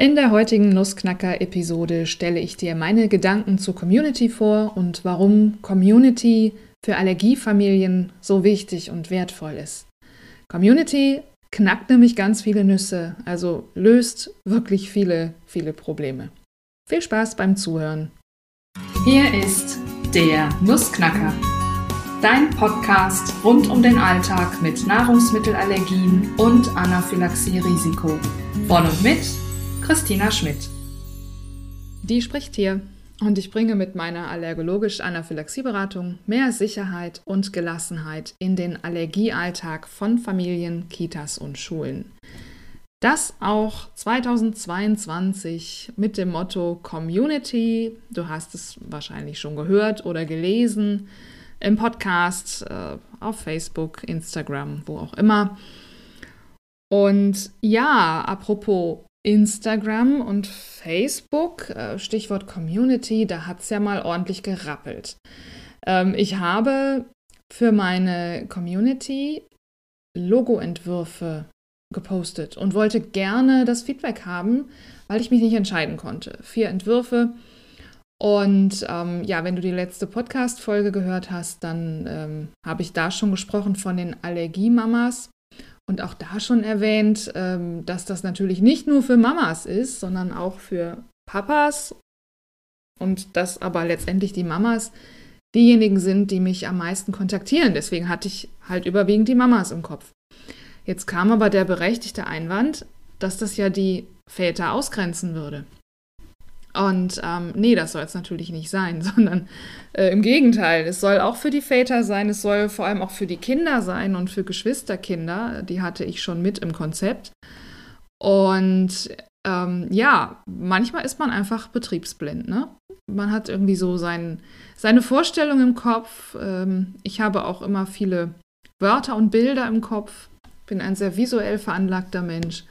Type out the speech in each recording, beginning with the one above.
In der heutigen Nussknacker-Episode stelle ich dir meine Gedanken zur Community vor und warum Community für Allergiefamilien so wichtig und wertvoll ist. Community knackt nämlich ganz viele Nüsse, also löst wirklich viele, viele Probleme. Viel Spaß beim Zuhören. Hier ist der Nussknacker, dein Podcast rund um den Alltag mit Nahrungsmittelallergien und Anaphylaxie-Risiko. Von und mit Christina Schmidt. Die spricht hier und ich bringe mit meiner allergologisch-Anaphylaxieberatung mehr Sicherheit und Gelassenheit in den Allergiealltag von Familien, Kitas und Schulen. Das auch 2022 mit dem Motto Community. Du hast es wahrscheinlich schon gehört oder gelesen im Podcast, äh, auf Facebook, Instagram, wo auch immer. Und ja, apropos Instagram und Facebook, äh, Stichwort Community, da hat es ja mal ordentlich gerappelt. Ähm, ich habe für meine Community Logoentwürfe gepostet und wollte gerne das Feedback haben, weil ich mich nicht entscheiden konnte. Vier Entwürfe. Und ähm, ja, wenn du die letzte Podcast-Folge gehört hast, dann ähm, habe ich da schon gesprochen von den Allergiemamas und auch da schon erwähnt, ähm, dass das natürlich nicht nur für Mamas ist, sondern auch für Papas und dass aber letztendlich die Mamas diejenigen sind, die mich am meisten kontaktieren. Deswegen hatte ich halt überwiegend die Mamas im Kopf. Jetzt kam aber der berechtigte Einwand, dass das ja die Väter ausgrenzen würde. Und ähm, nee, das soll es natürlich nicht sein, sondern äh, im Gegenteil, es soll auch für die Väter sein, es soll vor allem auch für die Kinder sein und für Geschwisterkinder, die hatte ich schon mit im Konzept. Und ähm, ja, manchmal ist man einfach betriebsblind, ne? Man hat irgendwie so sein, seine Vorstellung im Kopf. Ähm, ich habe auch immer viele Wörter und Bilder im Kopf, bin ein sehr visuell veranlagter Mensch.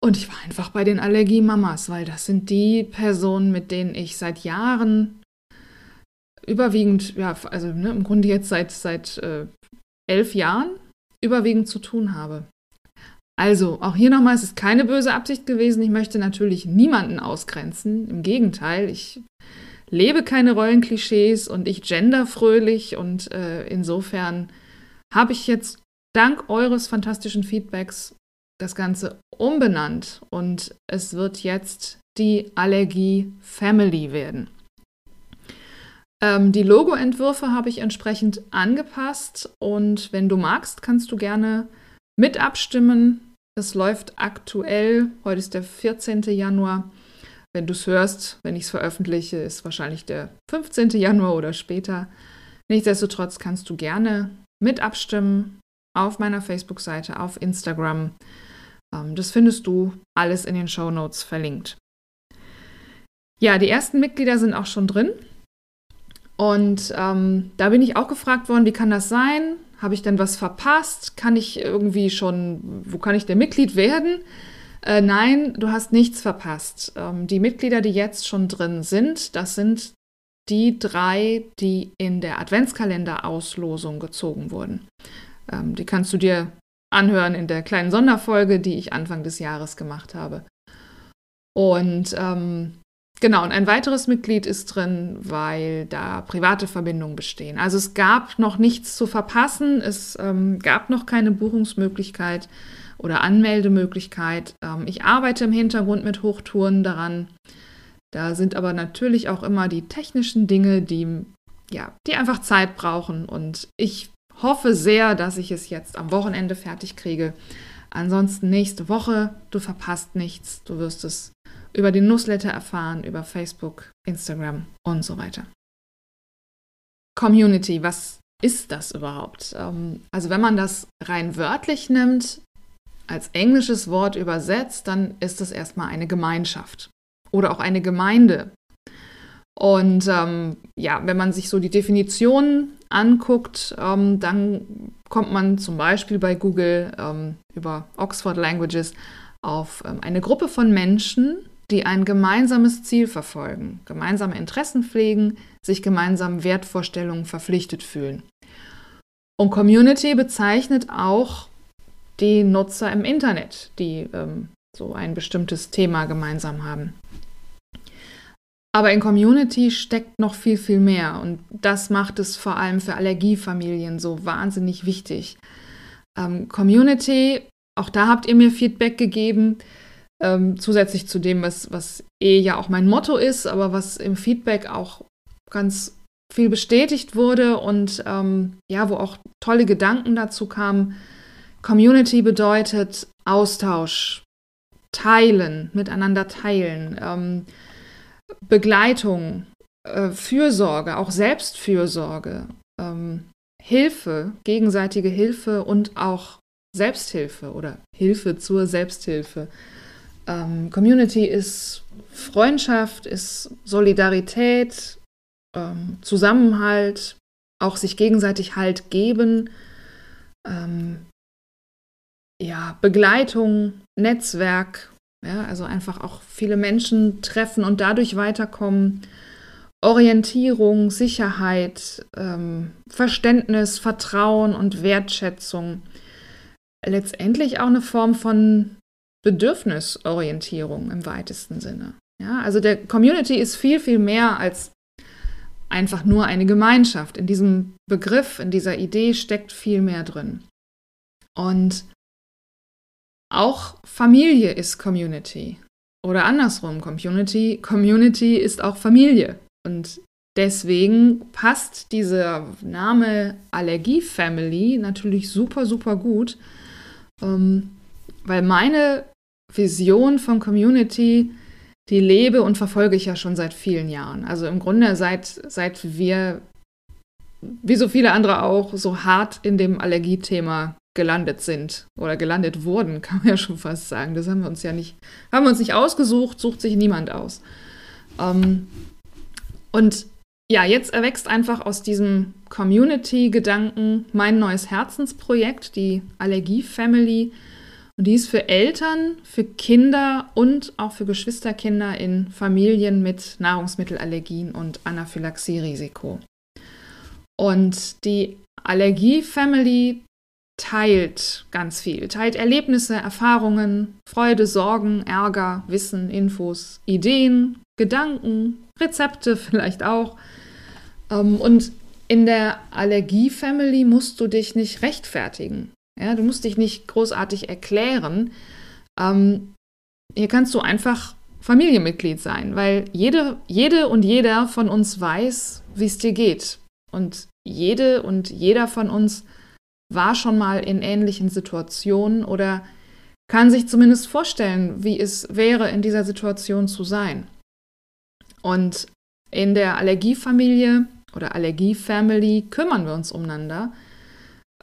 Und ich war einfach bei den Allergiemamas, weil das sind die Personen, mit denen ich seit Jahren überwiegend, ja, also ne, im Grunde jetzt seit, seit äh, elf Jahren überwiegend zu tun habe. Also, auch hier nochmal, es ist keine böse Absicht gewesen. Ich möchte natürlich niemanden ausgrenzen. Im Gegenteil, ich lebe keine Rollenklischees und ich gender fröhlich und äh, insofern habe ich jetzt dank eures fantastischen Feedbacks das Ganze umbenannt und es wird jetzt die Allergie Family werden. Ähm, die Logoentwürfe habe ich entsprechend angepasst und wenn du magst, kannst du gerne mit abstimmen. Es läuft aktuell, heute ist der 14. Januar. Wenn du es hörst, wenn ich es veröffentliche, ist wahrscheinlich der 15. Januar oder später. Nichtsdestotrotz kannst du gerne mit abstimmen auf meiner Facebook-Seite, auf Instagram. Ähm, das findest du alles in den Show Notes verlinkt. Ja, die ersten Mitglieder sind auch schon drin. Und ähm, da bin ich auch gefragt worden, wie kann das sein? Habe ich denn was verpasst? Kann ich irgendwie schon, wo kann ich denn Mitglied werden? Äh, nein, du hast nichts verpasst. Ähm, die Mitglieder, die jetzt schon drin sind, das sind die drei, die in der Adventskalender-Auslosung gezogen wurden. Ähm, die kannst du dir anhören in der kleinen Sonderfolge, die ich Anfang des Jahres gemacht habe. Und ähm, genau, und ein weiteres Mitglied ist drin, weil da private Verbindungen bestehen. Also es gab noch nichts zu verpassen, es ähm, gab noch keine Buchungsmöglichkeit oder Anmeldemöglichkeit. Ähm, ich arbeite im Hintergrund mit Hochtouren daran. Da sind aber natürlich auch immer die technischen Dinge, die ja, die einfach Zeit brauchen. Und ich hoffe sehr, dass ich es jetzt am Wochenende fertig kriege. Ansonsten nächste Woche, du verpasst nichts. Du wirst es über den Newsletter erfahren, über Facebook, Instagram und so weiter. Community, was ist das überhaupt? Ähm, also wenn man das rein wörtlich nimmt, als englisches Wort übersetzt, dann ist es erstmal eine Gemeinschaft oder auch eine Gemeinde. Und ähm, ja, wenn man sich so die Definitionen anguckt, ähm, dann kommt man zum Beispiel bei Google ähm, über Oxford Languages auf ähm, eine Gruppe von Menschen, die ein gemeinsames Ziel verfolgen, gemeinsame Interessen pflegen, sich gemeinsamen Wertvorstellungen verpflichtet fühlen. Und Community bezeichnet auch die Nutzer im Internet, die ähm, so ein bestimmtes Thema gemeinsam haben. Aber in Community steckt noch viel, viel mehr und das macht es vor allem für Allergiefamilien so wahnsinnig wichtig. Ähm, Community, auch da habt ihr mir Feedback gegeben, ähm, zusätzlich zu dem, was, was eh ja auch mein Motto ist, aber was im Feedback auch ganz viel bestätigt wurde und ähm, ja, wo auch tolle Gedanken dazu kamen. Community bedeutet Austausch, teilen, miteinander teilen, ähm, Begleitung, äh, Fürsorge, auch Selbstfürsorge, ähm, Hilfe, gegenseitige Hilfe und auch Selbsthilfe oder Hilfe zur Selbsthilfe. Ähm, Community ist Freundschaft, ist Solidarität, ähm, Zusammenhalt, auch sich gegenseitig Halt geben, ähm, ja, Begleitung, Netzwerk, ja, also einfach auch viele Menschen treffen und dadurch weiterkommen. Orientierung, Sicherheit, ähm, Verständnis, Vertrauen und Wertschätzung. Letztendlich auch eine Form von Bedürfnisorientierung im weitesten Sinne. Ja, also der Community ist viel, viel mehr als einfach nur eine Gemeinschaft. In diesem Begriff, in dieser Idee steckt viel mehr drin. Und auch Familie ist Community. Oder andersrum, Community, Community ist auch Familie. Und deswegen passt dieser Name Allergie Family natürlich super, super gut, ähm, weil meine Vision von Community, die lebe und verfolge ich ja schon seit vielen Jahren. Also im Grunde seit, seit wir, wie so viele andere auch, so hart in dem Allergiethema gelandet sind oder gelandet wurden, kann man ja schon fast sagen. Das haben wir uns ja nicht, haben wir uns nicht ausgesucht, sucht sich niemand aus. Ähm, und ja, jetzt erwächst einfach aus diesem Community-Gedanken mein neues Herzensprojekt, die Allergie Family. Und die ist für Eltern, für Kinder und auch für Geschwisterkinder in Familien mit Nahrungsmittelallergien und Anaphylaxie-Risiko. Und die Allergie Family teilt ganz viel, teilt Erlebnisse, Erfahrungen, Freude, Sorgen, Ärger, Wissen, Infos, Ideen, Gedanken, Rezepte vielleicht auch. Ähm, und in der Allergie-Family musst du dich nicht rechtfertigen. Ja, du musst dich nicht großartig erklären. Ähm, hier kannst du einfach Familienmitglied sein, weil jede, jede und jeder von uns weiß, wie es dir geht. Und jede und jeder von uns war schon mal in ähnlichen Situationen oder kann sich zumindest vorstellen, wie es wäre, in dieser Situation zu sein. Und in der Allergiefamilie oder Allergiefamily kümmern wir uns umeinander,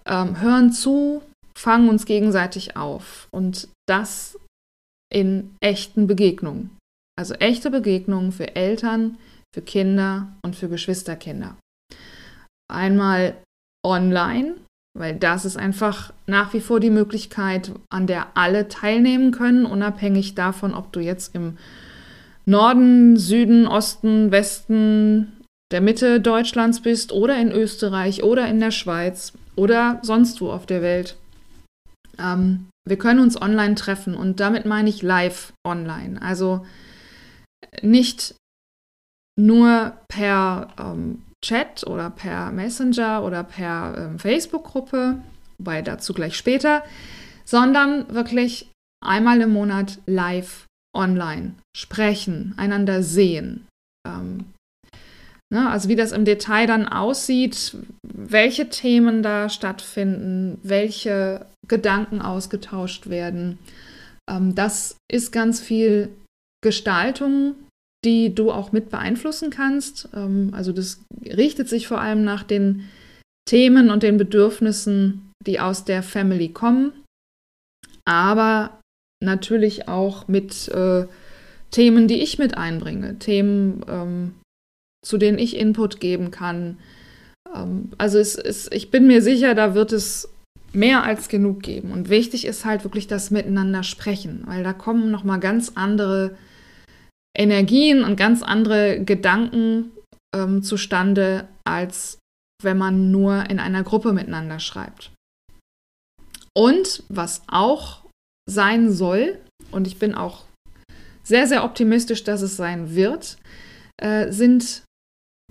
ähm, hören zu, fangen uns gegenseitig auf und das in echten Begegnungen. Also echte Begegnungen für Eltern, für Kinder und für Geschwisterkinder. Einmal online, weil das ist einfach nach wie vor die Möglichkeit, an der alle teilnehmen können, unabhängig davon, ob du jetzt im Norden, Süden, Osten, Westen, der Mitte Deutschlands bist oder in Österreich oder in der Schweiz oder sonst wo auf der Welt. Ähm, wir können uns online treffen und damit meine ich live online. Also nicht nur per ähm, Chat oder per Messenger oder per ähm, Facebook-Gruppe, wobei dazu gleich später, sondern wirklich einmal im Monat live online sprechen, einander sehen. Ähm, ne, also wie das im Detail dann aussieht, welche Themen da stattfinden, welche Gedanken ausgetauscht werden. Ähm, das ist ganz viel Gestaltung, die du auch mit beeinflussen kannst. Ähm, also das richtet sich vor allem nach den Themen und den Bedürfnissen, die aus der Family kommen, aber natürlich auch mit äh, Themen, die ich mit einbringe, Themen, ähm, zu denen ich Input geben kann. Ähm, also es, es, ich bin mir sicher, da wird es mehr als genug geben. Und wichtig ist halt wirklich das Miteinander sprechen, weil da kommen nochmal ganz andere Energien und ganz andere Gedanken ähm, zustande, als wenn man nur in einer Gruppe miteinander schreibt. Und was auch sein soll und ich bin auch sehr, sehr optimistisch, dass es sein wird, äh, sind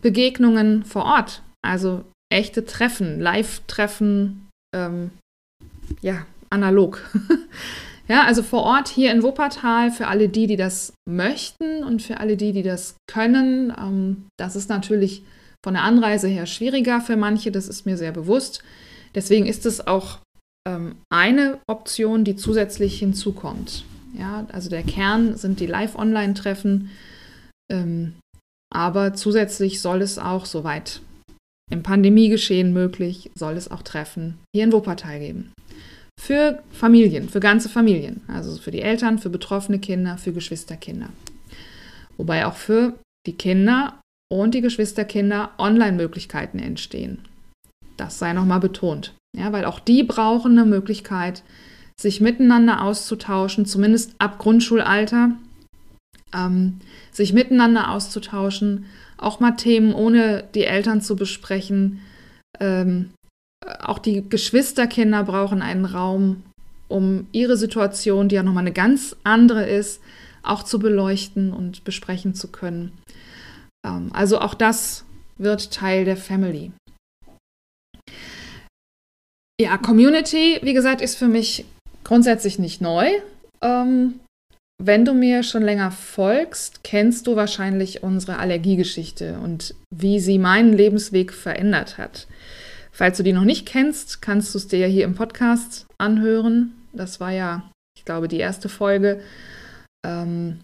Begegnungen vor Ort. Also echte Treffen, Live-Treffen, ähm, ja, analog. ja, also vor Ort hier in Wuppertal für alle die, die das möchten und für alle die, die das können. Ähm, das ist natürlich von der Anreise her schwieriger für manche, das ist mir sehr bewusst. Deswegen ist es auch ähm, eine Option, die zusätzlich hinzukommt. Ja, also der Kern sind die Live-Online-Treffen, ähm, aber zusätzlich soll es auch, soweit im Pandemiegeschehen möglich, soll es auch Treffen hier in Wuppertal geben. Für Familien, für ganze Familien, also für die Eltern, für betroffene Kinder, für Geschwisterkinder. Wobei auch für die Kinder und die Geschwisterkinder Online-Möglichkeiten entstehen. Das sei nochmal betont. Ja, weil auch die brauchen eine Möglichkeit, sich miteinander auszutauschen, zumindest ab Grundschulalter, ähm, sich miteinander auszutauschen, auch mal Themen ohne die Eltern zu besprechen. Ähm, auch die Geschwisterkinder brauchen einen Raum, um ihre Situation, die ja nochmal eine ganz andere ist, auch zu beleuchten und besprechen zu können. Ähm, also auch das wird Teil der Family. Ja, Community, wie gesagt, ist für mich grundsätzlich nicht neu. Ähm, wenn du mir schon länger folgst, kennst du wahrscheinlich unsere Allergiegeschichte und wie sie meinen Lebensweg verändert hat. Falls du die noch nicht kennst, kannst du es dir ja hier im Podcast anhören. Das war ja, ich glaube, die erste Folge. Ähm,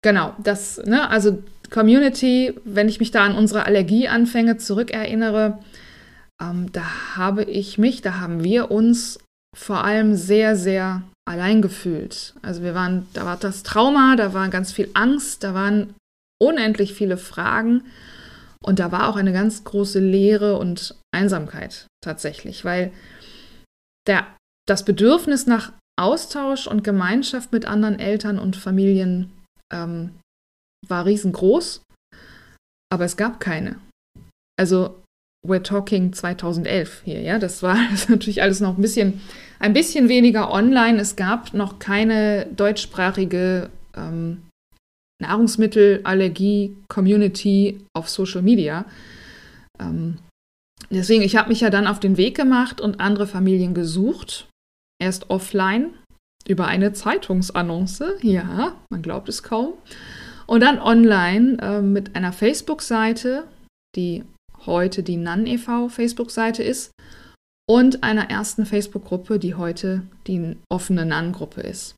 genau, das, ne, also Community, wenn ich mich da an unsere Allergieanfänge zurückerinnere, ähm, da habe ich mich, da haben wir uns vor allem sehr, sehr allein gefühlt. Also wir waren, da war das Trauma, da war ganz viel Angst, da waren unendlich viele Fragen und da war auch eine ganz große Leere und Einsamkeit tatsächlich, weil der, das Bedürfnis nach Austausch und Gemeinschaft mit anderen Eltern und Familien ähm, war riesengroß, aber es gab keine. Also we're talking 2011 hier, ja. Das war das natürlich alles noch ein bisschen, ein bisschen weniger online. Es gab noch keine deutschsprachige ähm, Nahrungsmittelallergie-Community auf Social Media. Ähm, deswegen, ich habe mich ja dann auf den Weg gemacht und andere Familien gesucht. Erst offline über eine Zeitungsannonce, ja, man glaubt es kaum. Und dann online äh, mit einer Facebook-Seite, die heute die NAN e.V. Facebook-Seite ist und einer ersten Facebook-Gruppe, die heute die offene NAN-Gruppe ist.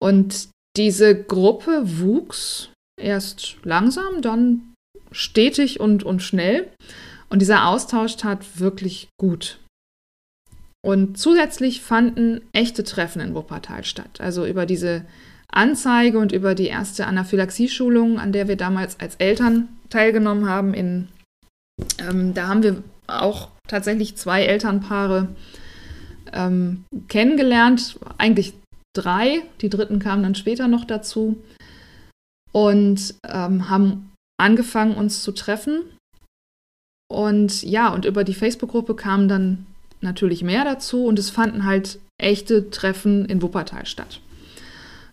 Und diese Gruppe wuchs erst langsam, dann stetig und, und schnell. Und dieser Austausch tat wirklich gut. Und zusätzlich fanden echte Treffen in Wuppertal statt. Also über diese Anzeige und über die erste Anaphylaxie-Schulung, an der wir damals als Eltern teilgenommen haben in ähm, da haben wir auch tatsächlich zwei Elternpaare ähm, kennengelernt, eigentlich drei, die dritten kamen dann später noch dazu und ähm, haben angefangen, uns zu treffen. Und ja, und über die Facebook-Gruppe kamen dann natürlich mehr dazu und es fanden halt echte Treffen in Wuppertal statt.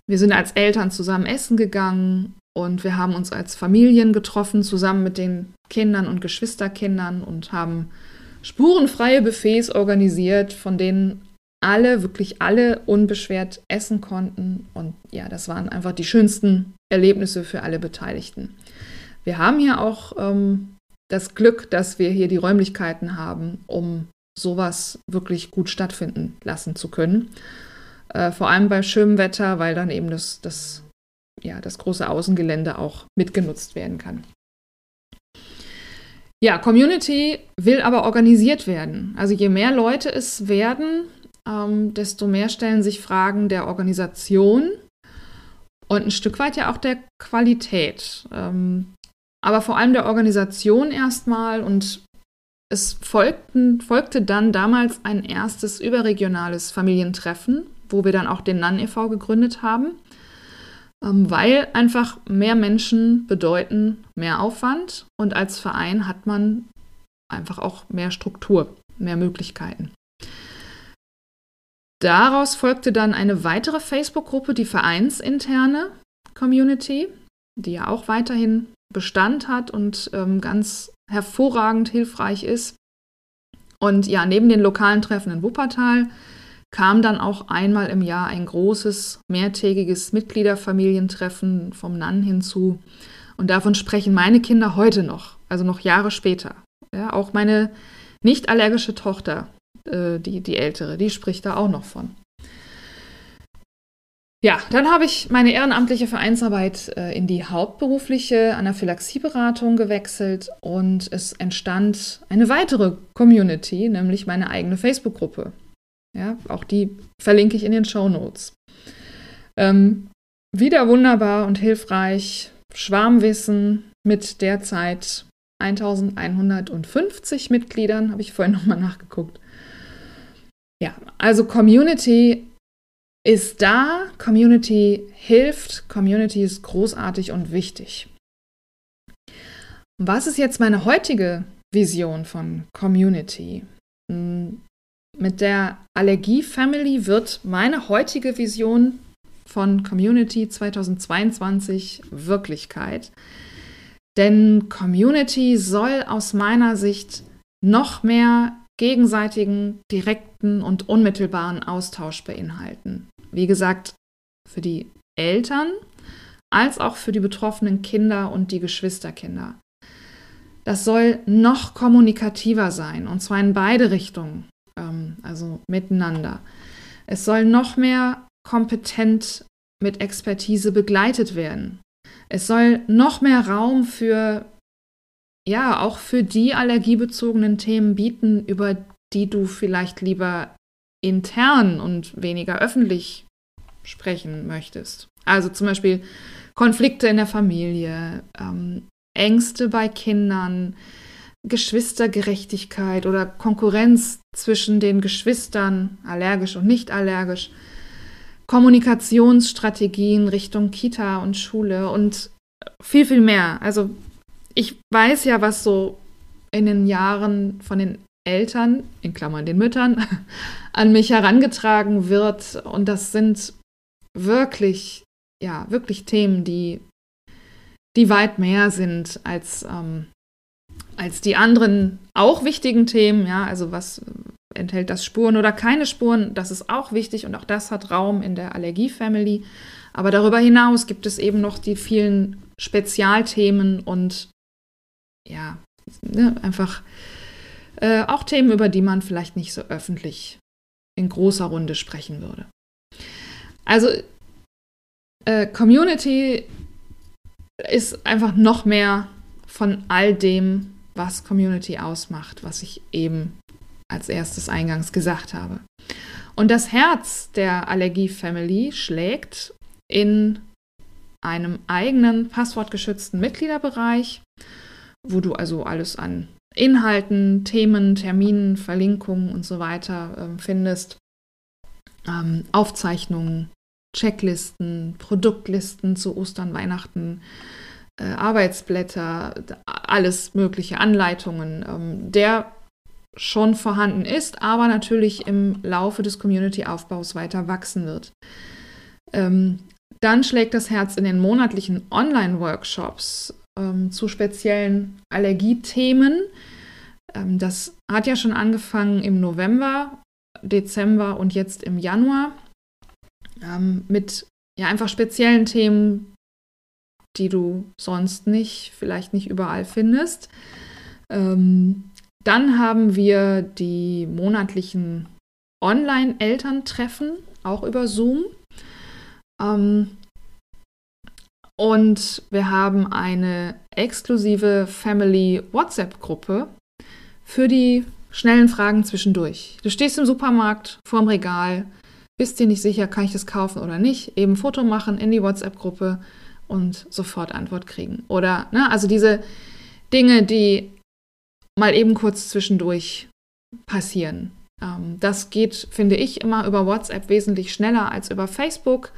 Wir sind als Eltern zusammen essen gegangen und wir haben uns als Familien getroffen, zusammen mit den Kindern und Geschwisterkindern und haben spurenfreie Buffets organisiert, von denen alle, wirklich alle unbeschwert essen konnten. Und ja, das waren einfach die schönsten Erlebnisse für alle Beteiligten. Wir haben hier auch ähm, das Glück, dass wir hier die Räumlichkeiten haben, um sowas wirklich gut stattfinden lassen zu können. Äh, vor allem bei schönem Wetter, weil dann eben das, das ja, das große Außengelände auch mitgenutzt werden kann. Ja, Community will aber organisiert werden. Also je mehr Leute es werden, ähm, desto mehr stellen sich Fragen der Organisation und ein Stück weit ja auch der Qualität. Ähm, aber vor allem der Organisation erstmal und es folgten, folgte dann damals ein erstes überregionales Familientreffen, wo wir dann auch den NAN e.V. gegründet haben. Ähm, weil einfach mehr Menschen bedeuten mehr Aufwand und als Verein hat man einfach auch mehr Struktur, mehr Möglichkeiten. Daraus folgte dann eine weitere Facebook-Gruppe, die vereinsinterne Community, die ja auch weiterhin Bestand hat und ähm, ganz hervorragend hilfreich ist. Und ja, neben den lokalen Treffen in Wuppertal kam dann auch einmal im Jahr ein großes, mehrtägiges Mitgliederfamilientreffen vom NAN hinzu. Und davon sprechen meine Kinder heute noch, also noch Jahre später. Ja, auch meine nicht allergische Tochter, äh, die, die ältere, die spricht da auch noch von. Ja, dann habe ich meine ehrenamtliche Vereinsarbeit äh, in die hauptberufliche Anaphylaxieberatung gewechselt und es entstand eine weitere Community, nämlich meine eigene Facebook-Gruppe. Ja, auch die verlinke ich in den Show Notes. Ähm, wieder wunderbar und hilfreich. Schwarmwissen mit derzeit 1150 Mitgliedern, habe ich vorhin nochmal nachgeguckt. Ja, also Community ist da, Community hilft, Community ist großartig und wichtig. Was ist jetzt meine heutige Vision von Community? Hm, mit der Allergie Family wird meine heutige Vision von Community 2022 Wirklichkeit. Denn Community soll aus meiner Sicht noch mehr gegenseitigen, direkten und unmittelbaren Austausch beinhalten. Wie gesagt, für die Eltern als auch für die betroffenen Kinder und die Geschwisterkinder. Das soll noch kommunikativer sein, und zwar in beide Richtungen, ähm, also miteinander. Es soll noch mehr kompetent mit Expertise begleitet werden. Es soll noch mehr Raum für, ja, auch für die allergiebezogenen Themen bieten, über die du vielleicht lieber intern und weniger öffentlich sprechen möchtest. Also zum Beispiel Konflikte in der Familie, ähm, Ängste bei Kindern, Geschwistergerechtigkeit oder Konkurrenz zwischen den Geschwistern, allergisch und nicht allergisch, Kommunikationsstrategien Richtung Kita und Schule und viel, viel mehr. Also ich weiß ja, was so in den Jahren von den Eltern, in Klammern den Müttern, an mich herangetragen wird. Und das sind wirklich, ja, wirklich Themen, die, die weit mehr sind als, ähm, als die anderen auch wichtigen Themen. Ja, also was enthält das Spuren oder keine Spuren? Das ist auch wichtig und auch das hat Raum in der Allergie-Family. Aber darüber hinaus gibt es eben noch die vielen Spezialthemen und ja, ne, einfach äh, auch Themen, über die man vielleicht nicht so öffentlich in großer Runde sprechen würde. Also äh, Community ist einfach noch mehr von all dem, was Community ausmacht, was ich eben als erstes eingangs gesagt habe. Und das Herz der Allergie-Family schlägt in einem eigenen passwortgeschützten Mitgliederbereich, wo du also alles an Inhalten, Themen, Terminen, Verlinkungen und so weiter äh, findest. Ähm, Aufzeichnungen, Checklisten, Produktlisten zu Ostern, Weihnachten, äh, Arbeitsblätter, alles mögliche, Anleitungen. Ähm, der schon vorhanden ist, aber natürlich im Laufe des Community-Aufbaus weiter wachsen wird. Ähm, dann schlägt das Herz in den monatlichen Online-Workshops ähm, zu speziellen Allergiethemen. Ähm, das hat ja schon angefangen im November, Dezember und jetzt im Januar ähm, mit ja einfach speziellen Themen, die du sonst nicht, vielleicht nicht überall findest. Ähm, dann haben wir die monatlichen Online-Elterntreffen, auch über Zoom. Ähm, und wir haben eine exklusive Family WhatsApp-Gruppe für die schnellen Fragen zwischendurch. Du stehst im Supermarkt vorm Regal, bist dir nicht sicher, kann ich das kaufen oder nicht, eben Foto machen in die WhatsApp-Gruppe und sofort Antwort kriegen. Oder, ne, also diese Dinge, die mal eben kurz zwischendurch passieren. Ähm, das geht, finde ich, immer über WhatsApp wesentlich schneller als über Facebook.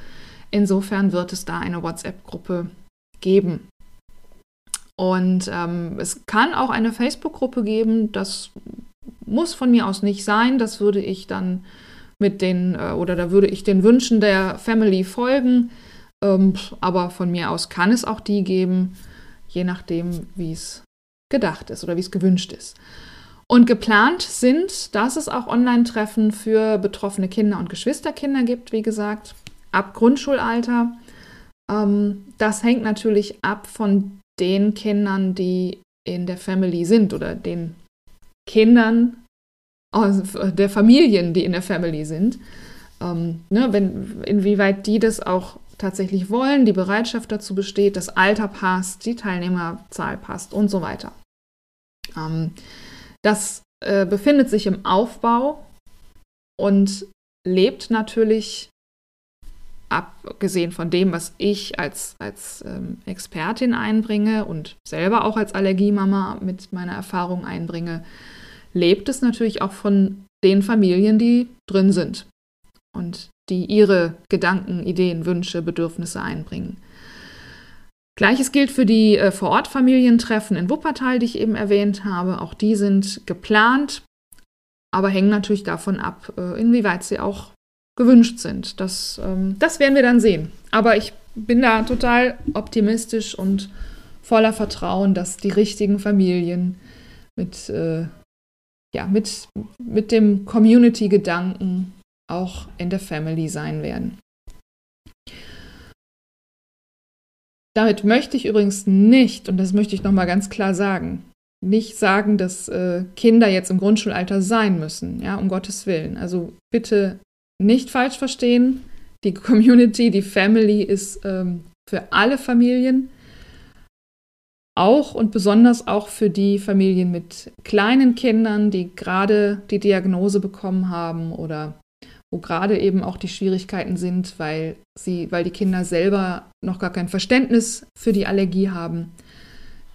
Insofern wird es da eine WhatsApp-Gruppe geben. Und ähm, es kann auch eine Facebook-Gruppe geben. Das muss von mir aus nicht sein. Das würde ich dann mit den, äh, oder da würde ich den Wünschen der Family folgen. Ähm, aber von mir aus kann es auch die geben, je nachdem, wie es gedacht ist oder wie es gewünscht ist. Und geplant sind, dass es auch Online-Treffen für betroffene Kinder und Geschwisterkinder gibt, wie gesagt, ab Grundschulalter. Ähm, das hängt natürlich ab von den Kindern, die in der Family sind oder den Kindern der Familien, die in der Family sind. Ähm, ne, wenn, inwieweit die das auch tatsächlich wollen, die Bereitschaft dazu besteht, das Alter passt, die Teilnehmerzahl passt und so weiter. Ähm, das äh, befindet sich im Aufbau und lebt natürlich, abgesehen von dem, was ich als, als ähm, Expertin einbringe und selber auch als Allergiemama mit meiner Erfahrung einbringe, lebt es natürlich auch von den Familien, die drin sind und die ihre Gedanken, Ideen, Wünsche, Bedürfnisse einbringen. Gleiches gilt für die äh, Vorortfamilientreffen in Wuppertal, die ich eben erwähnt habe. Auch die sind geplant, aber hängen natürlich davon ab, äh, inwieweit sie auch gewünscht sind. Das, ähm, das werden wir dann sehen. Aber ich bin da total optimistisch und voller Vertrauen, dass die richtigen Familien mit, äh, ja, mit, mit dem Community-Gedanken auch in der Family sein werden. Damit möchte ich übrigens nicht, und das möchte ich nochmal ganz klar sagen, nicht sagen, dass äh, Kinder jetzt im Grundschulalter sein müssen, ja, um Gottes Willen. Also bitte nicht falsch verstehen. Die Community, die Family ist ähm, für alle Familien, auch und besonders auch für die Familien mit kleinen Kindern, die gerade die Diagnose bekommen haben oder wo gerade eben auch die Schwierigkeiten sind, weil sie, weil die Kinder selber noch gar kein Verständnis für die Allergie haben.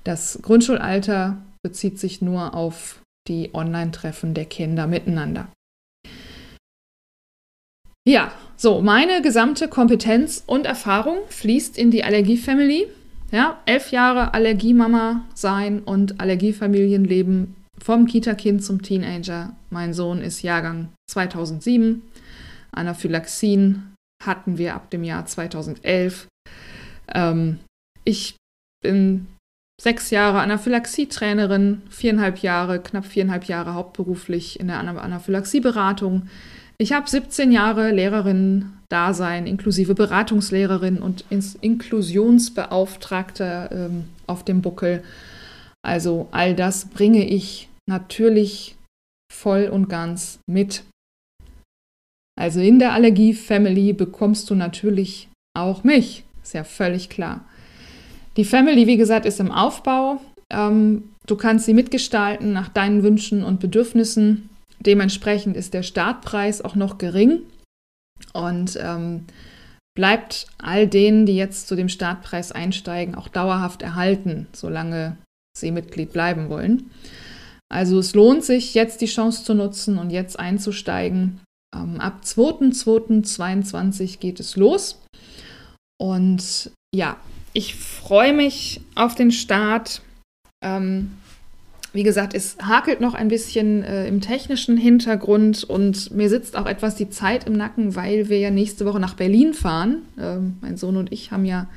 Das Grundschulalter bezieht sich nur auf die Online-Treffen der Kinder miteinander. Ja, so, meine gesamte Kompetenz und Erfahrung fließt in die Allergie-Family. Ja, elf Jahre Allergiemama sein und Allergiefamilienleben vom Kita-Kind zum Teenager. Mein Sohn ist Jahrgang 2007. Anaphylaxien hatten wir ab dem Jahr 2011. Ähm, ich bin sechs Jahre Anaphylaxie-Trainerin, viereinhalb Jahre, knapp viereinhalb Jahre hauptberuflich in der Anaphylaxie-Beratung. Ich habe 17 Jahre Lehrerinnen-Dasein inklusive Beratungslehrerin und Inklusionsbeauftragter ähm, auf dem Buckel. Also all das bringe ich natürlich voll und ganz mit. Also in der Allergie-Family bekommst du natürlich auch mich. Ist ja völlig klar. Die Family, wie gesagt, ist im Aufbau. Ähm, du kannst sie mitgestalten nach deinen Wünschen und Bedürfnissen. Dementsprechend ist der Startpreis auch noch gering und ähm, bleibt all denen, die jetzt zu dem Startpreis einsteigen, auch dauerhaft erhalten, solange sie Mitglied bleiben wollen. Also es lohnt sich, jetzt die Chance zu nutzen und jetzt einzusteigen. Ähm, ab 2.2.22 geht es los. Und ja, ich freue mich auf den Start. Ähm, wie gesagt, es hakelt noch ein bisschen äh, im technischen Hintergrund und mir sitzt auch etwas die Zeit im Nacken, weil wir ja nächste Woche nach Berlin fahren. Ähm, mein Sohn und ich haben ja,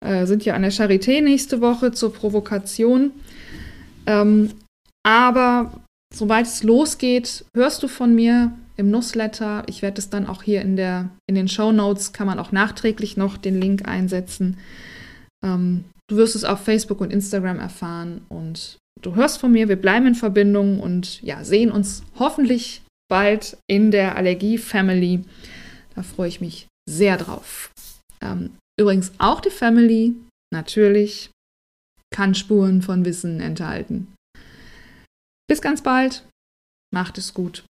äh, sind ja an der Charité nächste Woche zur Provokation. Ähm, aber sobald es losgeht, hörst du von mir im Newsletter. Ich werde es dann auch hier in, der, in den Show Notes, kann man auch nachträglich noch den Link einsetzen. Ähm, du wirst es auf Facebook und Instagram erfahren und du hörst von mir, wir bleiben in Verbindung und ja, sehen uns hoffentlich bald in der Allergie-Family. Da freue ich mich sehr drauf. Ähm, übrigens auch die Family, natürlich, kann Spuren von Wissen enthalten. Bis ganz bald, macht es gut.